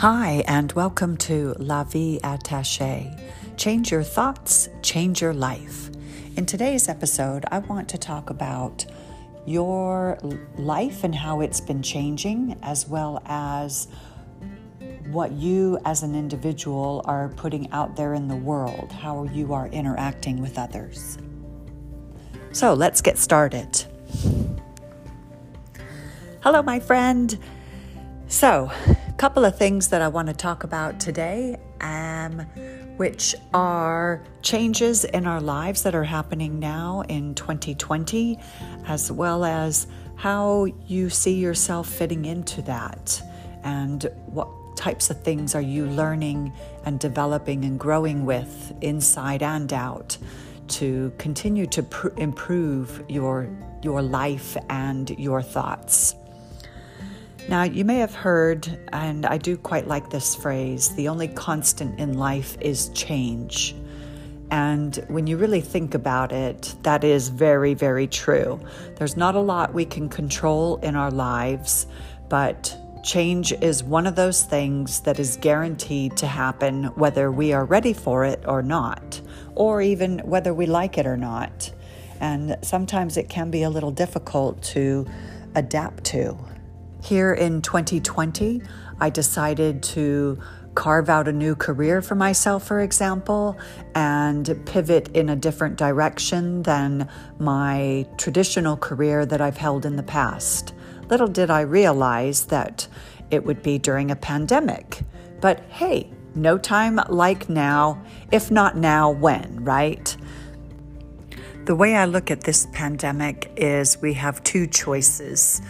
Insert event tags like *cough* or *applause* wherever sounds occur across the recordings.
Hi, and welcome to La Vie Attachée. Change your thoughts, change your life. In today's episode, I want to talk about your life and how it's been changing, as well as what you as an individual are putting out there in the world, how you are interacting with others. So let's get started. Hello, my friend. So, couple of things that I want to talk about today, um, which are changes in our lives that are happening now in 2020, as well as how you see yourself fitting into that and what types of things are you learning and developing and growing with inside and out to continue to pr- improve your your life and your thoughts. Now, you may have heard, and I do quite like this phrase the only constant in life is change. And when you really think about it, that is very, very true. There's not a lot we can control in our lives, but change is one of those things that is guaranteed to happen whether we are ready for it or not, or even whether we like it or not. And sometimes it can be a little difficult to adapt to. Here in 2020, I decided to carve out a new career for myself, for example, and pivot in a different direction than my traditional career that I've held in the past. Little did I realize that it would be during a pandemic. But hey, no time like now. If not now, when, right? The way I look at this pandemic is we have two choices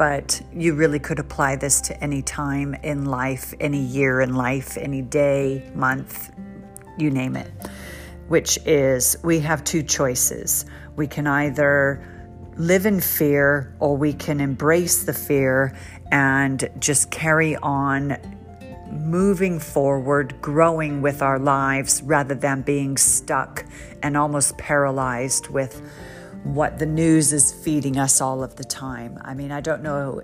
but you really could apply this to any time in life, any year in life, any day, month, you name it. Which is we have two choices. We can either live in fear or we can embrace the fear and just carry on moving forward, growing with our lives rather than being stuck and almost paralyzed with what the news is feeding us all of the time. I mean, I don't know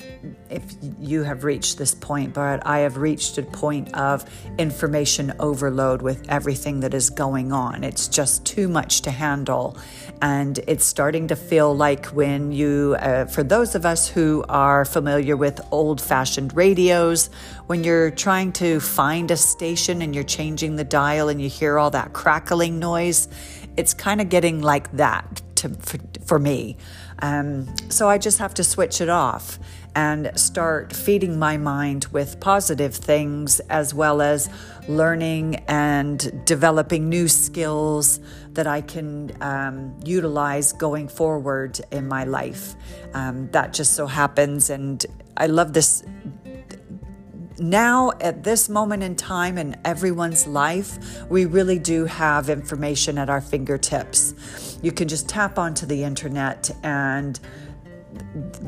if you have reached this point, but I have reached a point of information overload with everything that is going on. It's just too much to handle. And it's starting to feel like when you, uh, for those of us who are familiar with old fashioned radios, when you're trying to find a station and you're changing the dial and you hear all that crackling noise, it's kind of getting like that to, for, for me. Um, so I just have to switch it off and start feeding my mind with positive things as well as learning and developing new skills that I can um, utilize going forward in my life. Um, that just so happens, and I love this now at this moment in time in everyone's life, we really do have information at our fingertips. You can just tap onto the internet and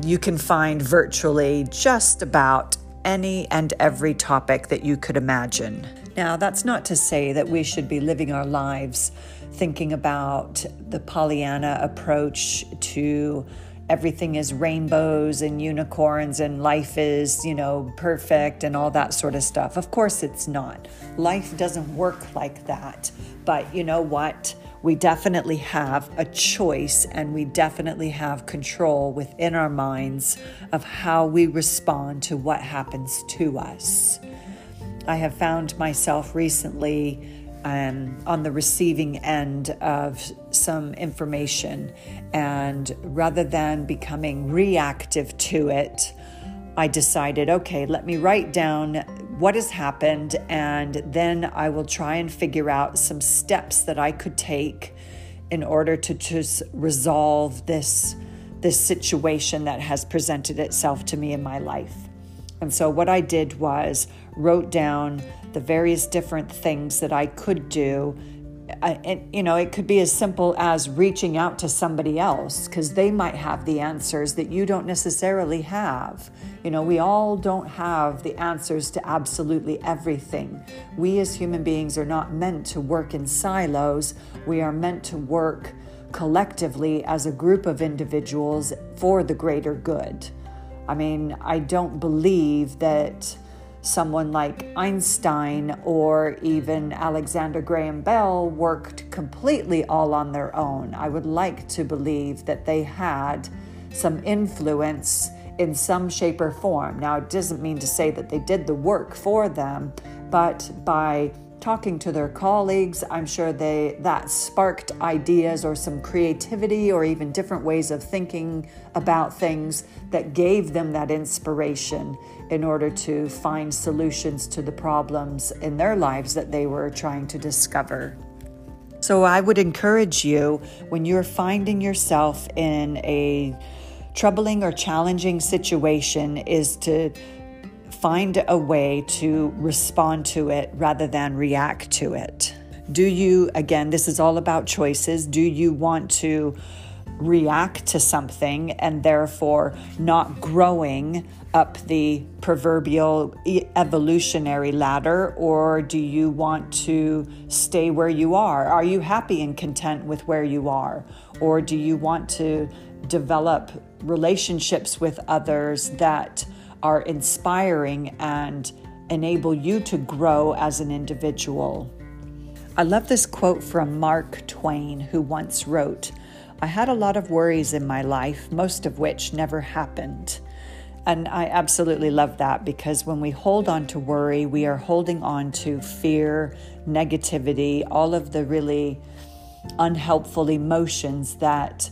you can find virtually just about any and every topic that you could imagine. Now, that's not to say that we should be living our lives thinking about the Pollyanna approach to everything is rainbows and unicorns and life is, you know, perfect and all that sort of stuff. Of course, it's not. Life doesn't work like that. But you know what? We definitely have a choice and we definitely have control within our minds of how we respond to what happens to us. I have found myself recently um, on the receiving end of some information. And rather than becoming reactive to it, I decided, okay, let me write down what has happened, and then I will try and figure out some steps that I could take in order to just resolve this, this situation that has presented itself to me in my life. And so, what I did was wrote down the various different things that I could do. and, you know, it could be as simple as reaching out to somebody else because they might have the answers that you don't necessarily have. You know, we all don't have the answers to absolutely everything. We as human beings are not meant to work in silos, we are meant to work collectively as a group of individuals for the greater good. I mean, I don't believe that someone like Einstein or even Alexander Graham Bell worked completely all on their own. I would like to believe that they had some influence in some shape or form. Now, it doesn't mean to say that they did the work for them, but by talking to their colleagues, I'm sure they that sparked ideas or some creativity or even different ways of thinking about things that gave them that inspiration in order to find solutions to the problems in their lives that they were trying to discover. So I would encourage you when you're finding yourself in a troubling or challenging situation is to find a way to respond to it rather than react to it. Do you, again, this is all about choices. Do you want to react to something and therefore not growing up the proverbial evolutionary ladder, or do you want to stay where you are? Are you happy and content with where you are? Or do you want to develop relationships with others that are inspiring and enable you to grow as an individual. I love this quote from Mark Twain, who once wrote, I had a lot of worries in my life, most of which never happened. And I absolutely love that because when we hold on to worry, we are holding on to fear, negativity, all of the really unhelpful emotions that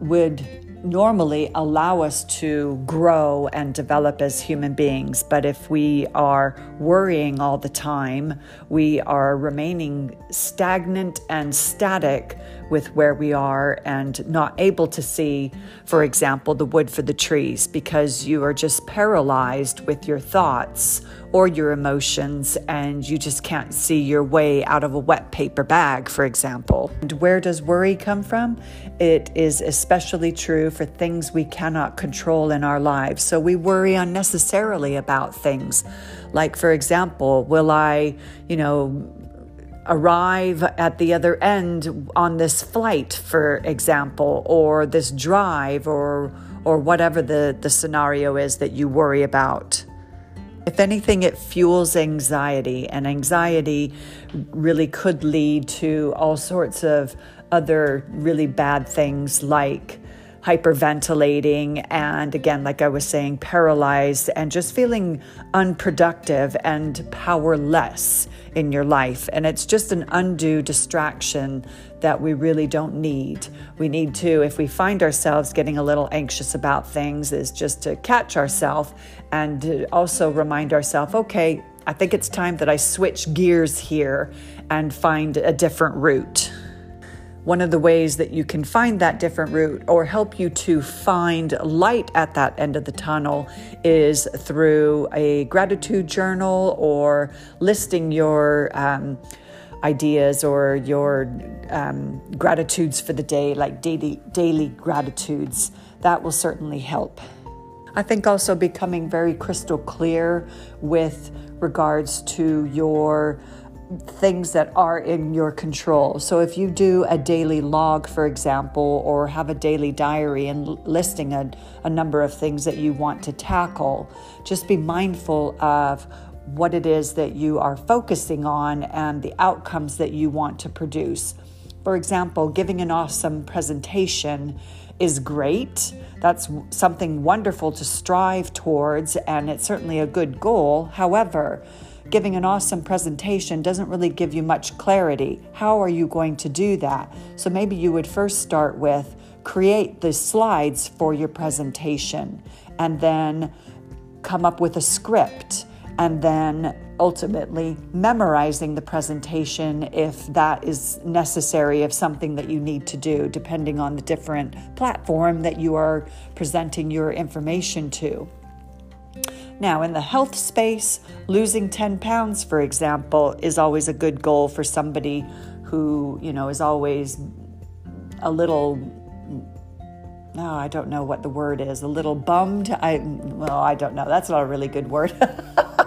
would normally allow us to grow and develop as human beings. But if we are worrying all the time, we are remaining stagnant and static with where we are and not able to see, for example, the wood for the trees because you are just paralyzed with your thoughts or your emotions and you just can't see your way out of a wet paper bag, for example. And where does worry come from? It is especially true for things we cannot control in our lives. So we worry unnecessarily about things. Like, for example, will I, you know, arrive at the other end on this flight, for example, or this drive, or or whatever the, the scenario is that you worry about. If anything, it fuels anxiety, and anxiety really could lead to all sorts of other really bad things like hyperventilating and again like i was saying paralyzed and just feeling unproductive and powerless in your life. And it's just an undue distraction that we really don't need. We need to if we find ourselves getting a little anxious about things is just to catch ourselves and also remind ourselves okay i think it's time that i switch gears here and find a different route one of the ways that you can find that different route or help you to find light at that end of the tunnel is through a gratitude journal or listing your um, ideas or your um, gratitudes for the day, like daily daily gratitudes. That will certainly help. I think also becoming very crystal clear with regards to your things that are in your control. So if you do a daily log, for example, or have a daily diary and listing a, a number of things that you want to tackle, just be mindful of what it is that you are focusing on and the outcomes that you want to produce. For example, giving an awesome presentation is great. That's something wonderful to strive towards, and it's certainly a good goal. However, giving an awesome presentation doesn't really give you much clarity. How are you going to do that? So maybe you would first start with create the slides for your presentation and then come up with a script and then ultimately memorizing the presentation if that is necessary of something that you need to do depending on the different platform that you are presenting your information to. Now, in the health space, losing 10 pounds, for example, is always a good goal for somebody who, you know, is always a little no, oh, I don't know what the word is. A little bummed. I well, I don't know. That's not a really good word. *laughs*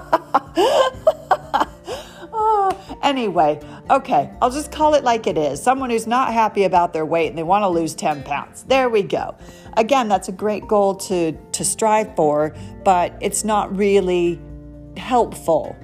Anyway, okay, I'll just call it like it is. Someone who's not happy about their weight and they want to lose 10 pounds. There we go. Again, that's a great goal to, to strive for, but it's not really helpful.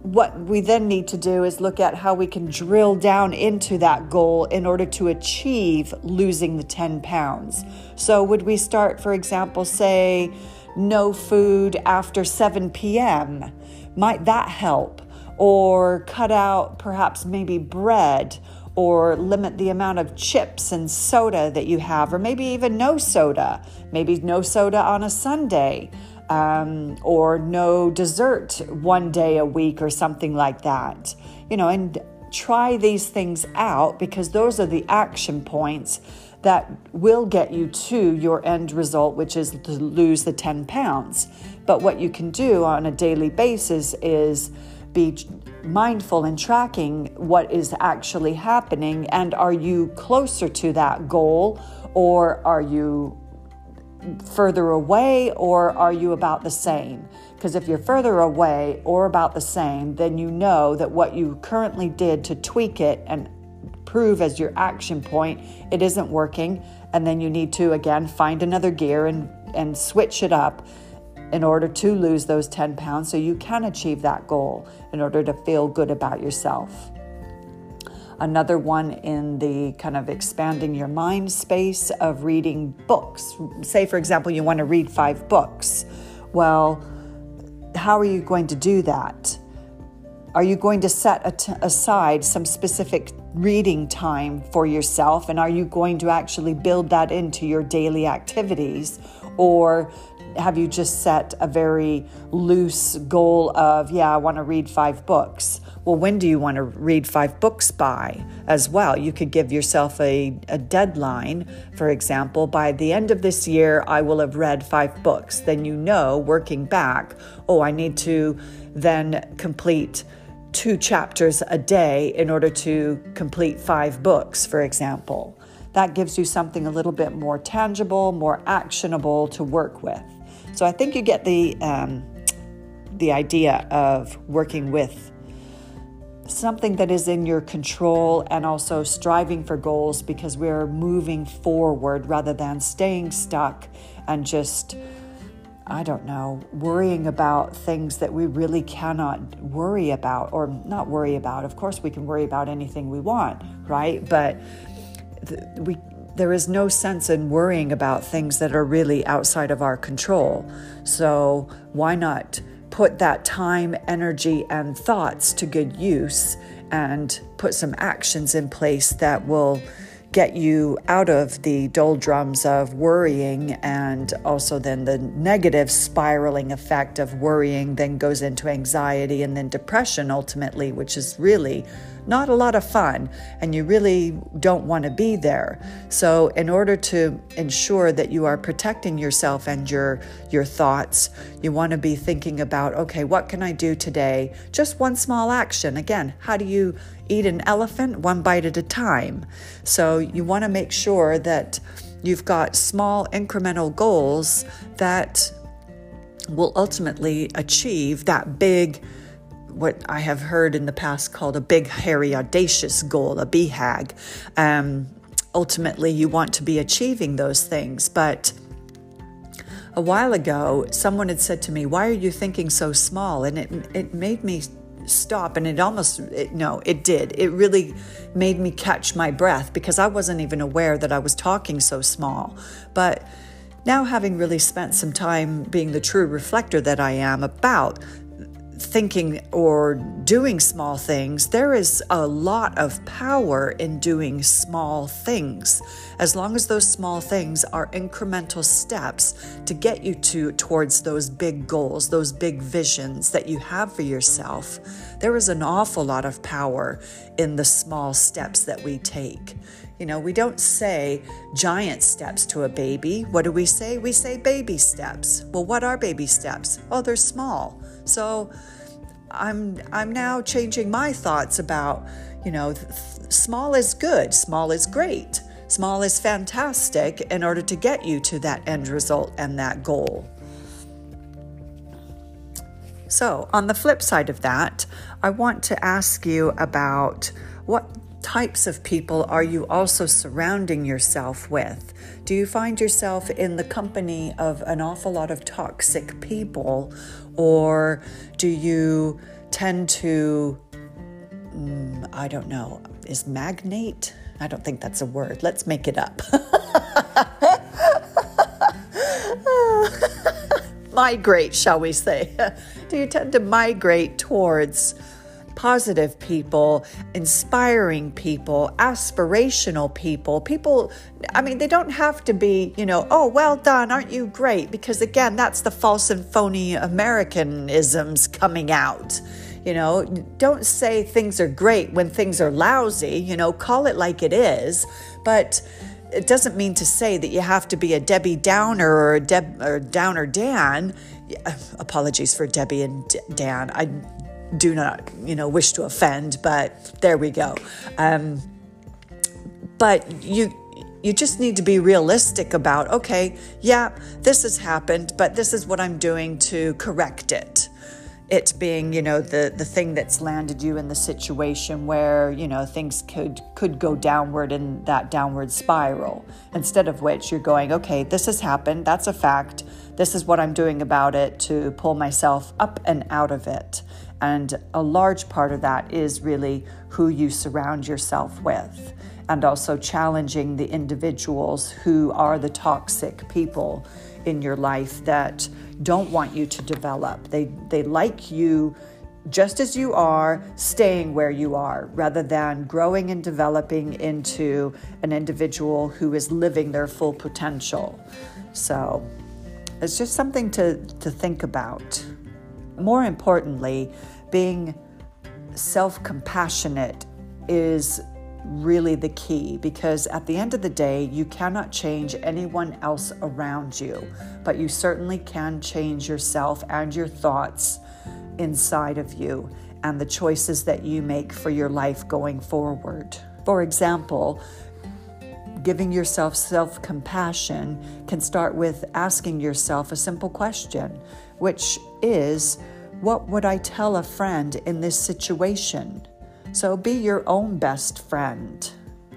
What we then need to do is look at how we can drill down into that goal in order to achieve losing the 10 pounds. So, would we start, for example, say, no food after 7 p.m.? Might that help? Or cut out perhaps maybe bread or limit the amount of chips and soda that you have, or maybe even no soda, maybe no soda on a Sunday, um, or no dessert one day a week, or something like that. You know, and try these things out because those are the action points that will get you to your end result, which is to lose the 10 pounds. But what you can do on a daily basis is be mindful and tracking what is actually happening and are you closer to that goal or are you further away or are you about the same? Because if you're further away or about the same then you know that what you currently did to tweak it and prove as your action point it isn't working and then you need to again find another gear and and switch it up in order to lose those 10 pounds so you can achieve that goal in order to feel good about yourself. Another one in the kind of expanding your mind space of reading books. Say, for example, you want to read five books. Well, how are you going to do that? Are you going to set aside some specific reading time for yourself? And are you going to actually build that into your daily activities? Or have you just set a very loose goal of, yeah, I want to read five books? Well, when do you want to read five books by as well? You could give yourself a, a deadline. For example, by the end of this year, I will have read five books. Then you know, working back, oh, I need to then complete two chapters a day in order to complete five books, for example. That gives you something a little bit more tangible, more actionable to work with. So I think you get the um, the idea of working with something that is in your control and also striving for goals because we're moving forward rather than staying stuck and just I don't know, worrying about things that we really cannot worry about or not worry about. Of course, we can worry about anything we want, right? But th- we there is no sense in worrying about things that are really outside of our control. So, why not put that time, energy, and thoughts to good use and put some actions in place that will get you out of the doldrums of worrying and also then the negative spiraling effect of worrying then goes into anxiety and then depression ultimately, which is really not a lot of fun and you really don't want to be there. So in order to ensure that you are protecting yourself and your your thoughts, you want to be thinking about okay, what can I do today? Just one small action. Again, how do you eat an elephant one bite at a time. So you want to make sure that you've got small incremental goals that will ultimately achieve that big what I have heard in the past called a big, hairy, audacious goal, a BHAG. Um, ultimately, you want to be achieving those things. But a while ago, someone had said to me, Why are you thinking so small? And it, it made me stop and it almost it, no it did it really made me catch my breath because i wasn't even aware that i was talking so small but now having really spent some time being the true reflector that i am about thinking or doing small things, there is a lot of power in doing small things. As long as those small things are incremental steps to get you to towards those big goals, those big visions that you have for yourself, there is an awful lot of power in the small steps that we take. You know, we don't say giant steps to a baby. What do we say? We say baby steps. Well, what are baby steps? Oh, they're small. So I'm I'm now changing my thoughts about, you know, small is good, small is great, small is fantastic in order to get you to that end result and that goal. So, on the flip side of that, I want to ask you about what types of people are you also surrounding yourself with? Do you find yourself in the company of an awful lot of toxic people, or do you tend to, mm, I don't know, is magnate? I don't think that's a word. Let's make it up. *laughs* migrate, shall we say? *laughs* Do you tend to migrate towards positive people, inspiring people, aspirational people? People, I mean, they don't have to be, you know, oh, well done, aren't you great? Because again, that's the false and phony Americanisms coming out. You know, don't say things are great when things are lousy, you know, call it like it is. But it doesn't mean to say that you have to be a Debbie Downer or a Deb or Downer Dan. Apologies for Debbie and Dan. I do not, you know, wish to offend, but there we go. Um, but you you just need to be realistic about okay, yeah, this has happened, but this is what I'm doing to correct it. It being you know the the thing that's landed you in the situation where you know things could could go downward in that downward spiral. Instead of which you're going okay this has happened that's a fact this is what i'm doing about it to pull myself up and out of it and a large part of that is really who you surround yourself with and also challenging the individuals who are the toxic people in your life that don't want you to develop. They, they like you just as you are, staying where you are, rather than growing and developing into an individual who is living their full potential. So it's just something to, to think about. More importantly, being self compassionate is really the key because at the end of the day, you cannot change anyone else around you, but you certainly can change yourself and your thoughts inside of you and the choices that you make for your life going forward. For example, giving yourself self compassion can start with asking yourself a simple question, which is, What would I tell a friend in this situation? So be your own best friend.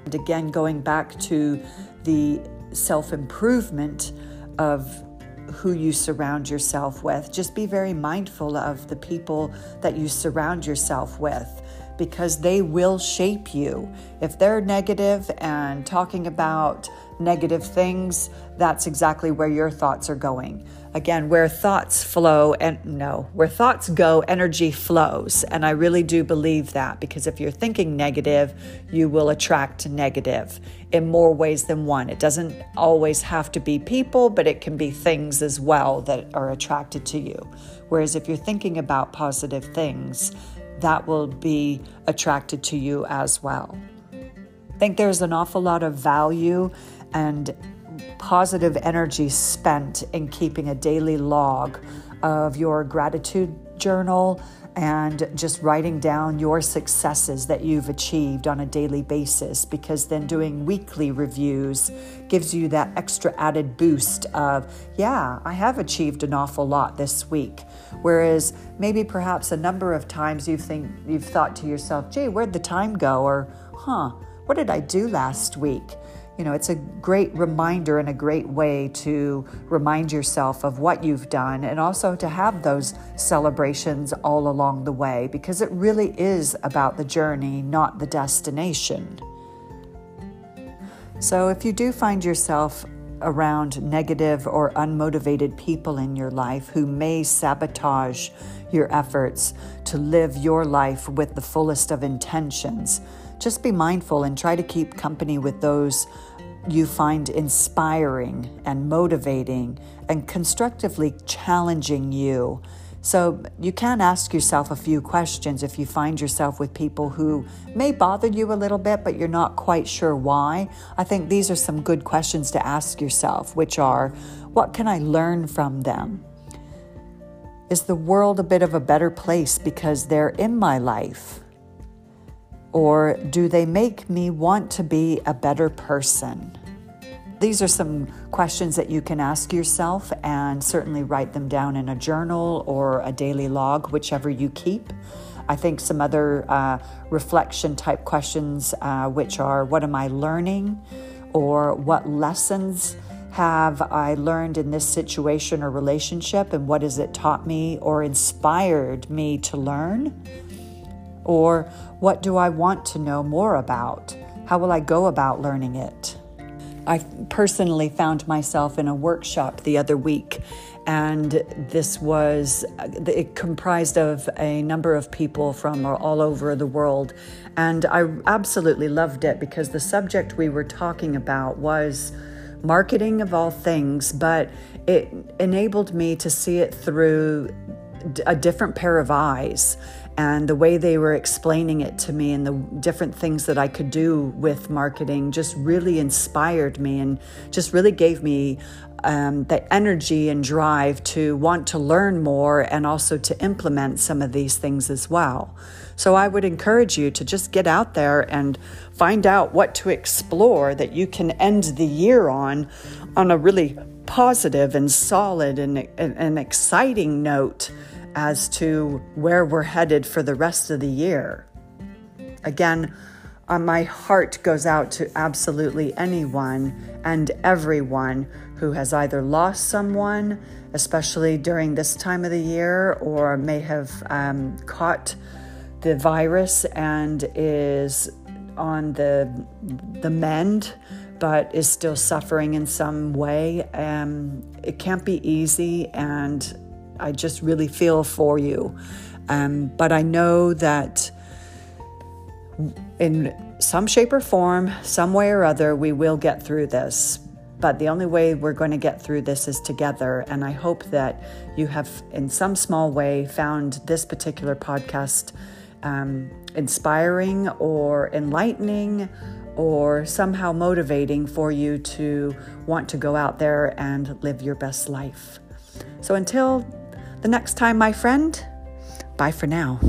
And again, going back to the self improvement of who you surround yourself with, just be very mindful of the people that you surround yourself with because they will shape you. If they're negative and talking about negative things, that's exactly where your thoughts are going. Again, where thoughts flow, and no, where thoughts go, energy flows. And I really do believe that because if you're thinking negative, you will attract negative in more ways than one. It doesn't always have to be people, but it can be things as well that are attracted to you. Whereas if you're thinking about positive things, that will be attracted to you as well. I think there's an awful lot of value and positive energy spent in keeping a daily log of your gratitude journal and just writing down your successes that you've achieved on a daily basis because then doing weekly reviews gives you that extra added boost of, yeah, I have achieved an awful lot this week. Whereas maybe perhaps a number of times you think you've thought to yourself, gee, where'd the time go? Or, huh, what did I do last week? You know, it's a great reminder and a great way to remind yourself of what you've done and also to have those celebrations all along the way because it really is about the journey, not the destination. So if you do find yourself around negative or unmotivated people in your life who may sabotage your efforts to live your life with the fullest of intentions, just be mindful and try to keep company with those you find inspiring and motivating and constructively challenging you. So, you can ask yourself a few questions if you find yourself with people who may bother you a little bit, but you're not quite sure why. I think these are some good questions to ask yourself, which are what can I learn from them? Is the world a bit of a better place because they're in my life? Or do they make me want to be a better person? These are some questions that you can ask yourself and certainly write them down in a journal or a daily log, whichever you keep. I think some other uh, reflection type questions, uh, which are what am I learning? Or what lessons have I learned in this situation or relationship? And what has it taught me or inspired me to learn? Or what do I want to know more about? How will I go about learning it? I personally found myself in a workshop the other week, and this was it comprised of a number of people from all over the world. And I absolutely loved it because the subject we were talking about was marketing of all things, but it enabled me to see it through a different pair of eyes and the way they were explaining it to me and the different things that I could do with marketing just really inspired me and just really gave me um, the energy and drive to want to learn more and also to implement some of these things as well. So I would encourage you to just get out there and find out what to explore that you can end the year on on a really positive and solid and an exciting note as to where we're headed for the rest of the year. Again, uh, my heart goes out to absolutely anyone and everyone who has either lost someone, especially during this time of the year, or may have um, caught the virus and is on the the mend, but is still suffering in some way. Um, it can't be easy, and I just really feel for you. Um, but I know that in some shape or form, some way or other, we will get through this. But the only way we're going to get through this is together. And I hope that you have, in some small way, found this particular podcast um, inspiring or enlightening or somehow motivating for you to want to go out there and live your best life. So until the next time, my friend, bye for now.